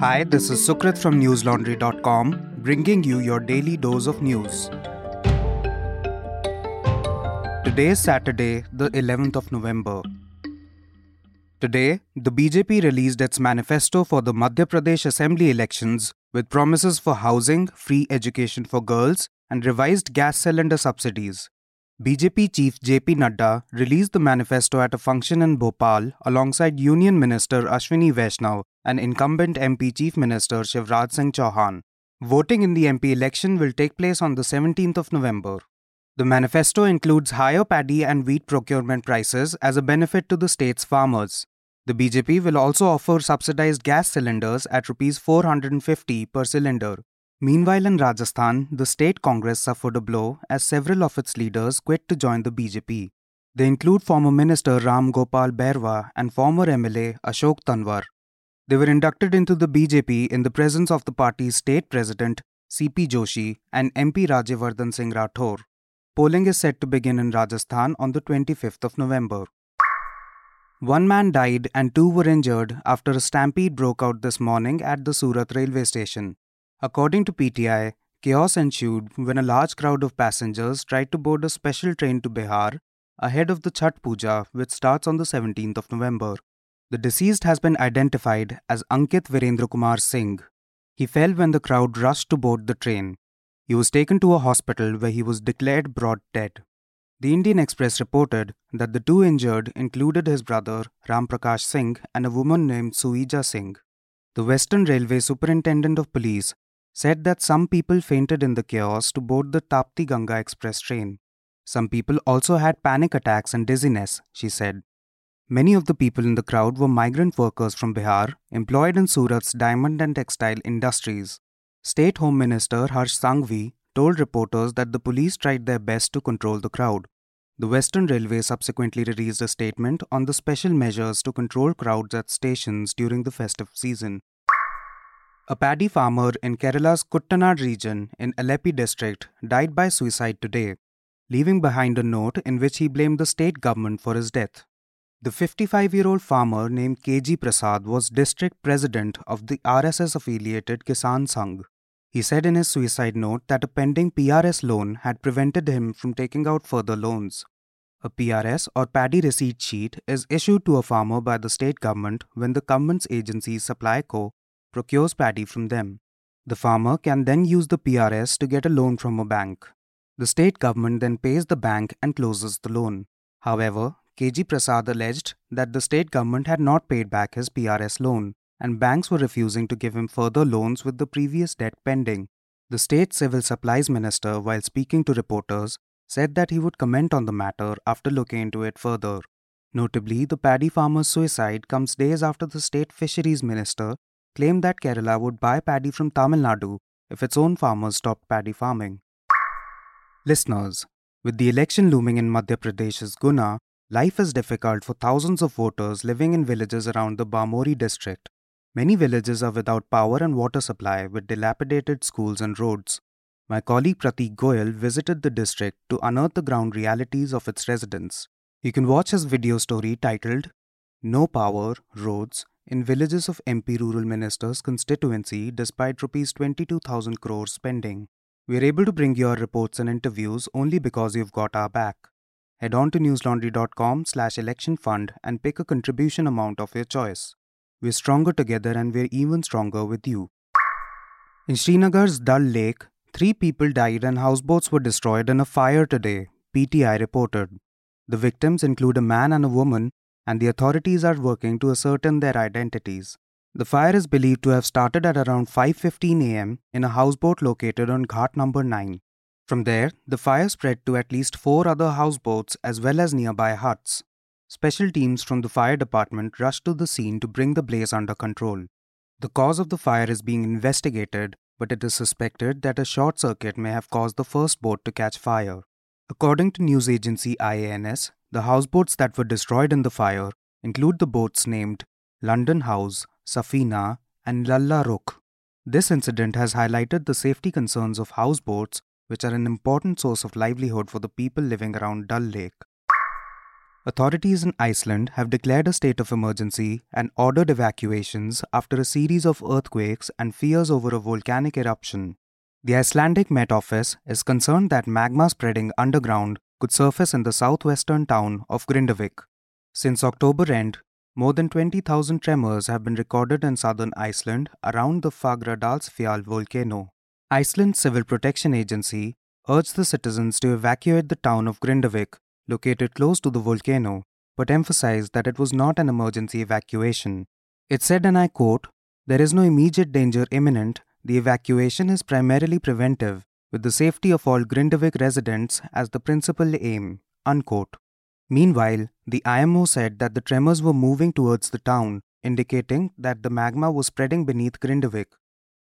Hi, this is Sukrit from newslaundry.com, bringing you your daily dose of news. Today is Saturday, the 11th of November. Today, the BJP released its manifesto for the Madhya Pradesh Assembly elections with promises for housing, free education for girls, and revised gas cylinder subsidies. BJP chief JP Nadda released the manifesto at a function in Bhopal alongside Union Minister Ashwini Vaishnaw and incumbent MP Chief Minister Shivraj Singh Chauhan. Voting in the MP election will take place on the 17th of November. The manifesto includes higher paddy and wheat procurement prices as a benefit to the state's farmers. The BJP will also offer subsidized gas cylinders at rupees 450 per cylinder. Meanwhile, in Rajasthan, the state Congress suffered a blow as several of its leaders quit to join the BJP. They include former Minister Ram Gopal Bairwa and former MLA Ashok Tanwar. They were inducted into the BJP in the presence of the party's state president CP Joshi and MP Rajyavardhan Singh Rathore. Polling is set to begin in Rajasthan on the 25th of November. One man died and two were injured after a stampede broke out this morning at the Surat railway station. According to PTI, chaos ensued when a large crowd of passengers tried to board a special train to Bihar ahead of the Chhath Puja, which starts on the 17th of November. The deceased has been identified as Ankit Virendra Kumar Singh. He fell when the crowd rushed to board the train. He was taken to a hospital where he was declared brought dead. The Indian Express reported that the two injured included his brother Ram Prakash Singh and a woman named Suija Singh. The Western Railway Superintendent of Police said that some people fainted in the chaos to board the Tapti Ganga Express train. Some people also had panic attacks and dizziness, she said. Many of the people in the crowd were migrant workers from Bihar employed in Surat's diamond and textile industries. State Home Minister Harsh Sanghavi told reporters that the police tried their best to control the crowd. The Western Railway subsequently released a statement on the special measures to control crowds at stations during the festive season. A paddy farmer in Kerala's Kuttanad region in Alleppey district died by suicide today, leaving behind a note in which he blamed the state government for his death. The 55 year old farmer named KG Prasad was district president of the RSS affiliated Kisan Sangh. He said in his suicide note that a pending PRS loan had prevented him from taking out further loans. A PRS or paddy receipt sheet is issued to a farmer by the state government when the government's agency Supplyco procures paddy from them. The farmer can then use the PRS to get a loan from a bank. The state government then pays the bank and closes the loan. However, KG Prasad alleged that the state government had not paid back his PRS loan, and banks were refusing to give him further loans with the previous debt pending. The state civil supplies minister, while speaking to reporters, said that he would comment on the matter after looking into it further. Notably, the paddy farmer's suicide comes days after the state fisheries minister claimed that Kerala would buy paddy from Tamil Nadu if its own farmers stopped paddy farming. Listeners, with the election looming in Madhya Pradesh's Guna, life is difficult for thousands of voters living in villages around the Bamori district. Many villages are without power and water supply with dilapidated schools and roads. My colleague Prateek Goyal visited the district to unearth the ground realities of its residents. You can watch his video story titled No Power, Roads, in villages of MP Rural Minister's constituency despite rupees 22,000 crores spending. We are able to bring your reports and interviews only because you've got our back. Head on to newslaundry.com slash election fund and pick a contribution amount of your choice. We're stronger together and we're even stronger with you. In Srinagar's Dal Lake, three people died and houseboats were destroyed in a fire today, PTI reported. The victims include a man and a woman and the authorities are working to ascertain their identities. The fire is believed to have started at around 5:15 a.m. in a houseboat located on Ghat number 9. From there, the fire spread to at least 4 other houseboats as well as nearby huts. Special teams from the fire department rushed to the scene to bring the blaze under control. The cause of the fire is being investigated, but it is suspected that a short circuit may have caused the first boat to catch fire. According to news agency IANS, the houseboats that were destroyed in the fire include the boats named London House, Safina, and Lalla Rukh. This incident has highlighted the safety concerns of houseboats, which are an important source of livelihood for the people living around Dal Lake. Authorities in Iceland have declared a state of emergency and ordered evacuations after a series of earthquakes and fears over a volcanic eruption. The Icelandic Met Office is concerned that magma spreading underground could surface in the southwestern town of Grindavik. Since October end, more than 20,000 tremors have been recorded in southern Iceland around the Fagradalsfjall volcano. Iceland's Civil Protection Agency urged the citizens to evacuate the town of Grindavik located close to the volcano, but emphasized that it was not an emergency evacuation. It said, and I quote, There is no immediate danger imminent. The evacuation is primarily preventive, with the safety of all Grindavik residents as the principal aim. Unquote. Meanwhile, the IMO said that the tremors were moving towards the town, indicating that the magma was spreading beneath Grindavik.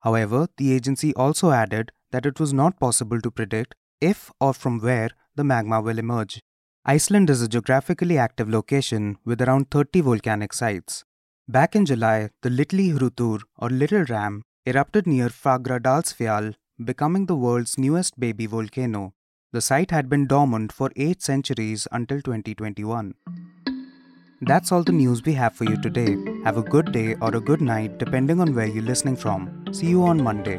However, the agency also added that it was not possible to predict if or from where the magma will emerge. Iceland is a geographically active location with around 30 volcanic sites. Back in July, the Litli Hrutur or Little Ram erupted near Fagradalsfjall, becoming the world's newest baby volcano. The site had been dormant for 8 centuries until 2021. That's all the news we have for you today. Have a good day or a good night depending on where you're listening from. See you on Monday.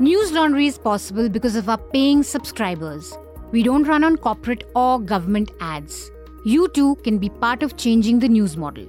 News Laundry is possible because of our paying subscribers. We don't run on corporate or government ads. You too can be part of changing the news model.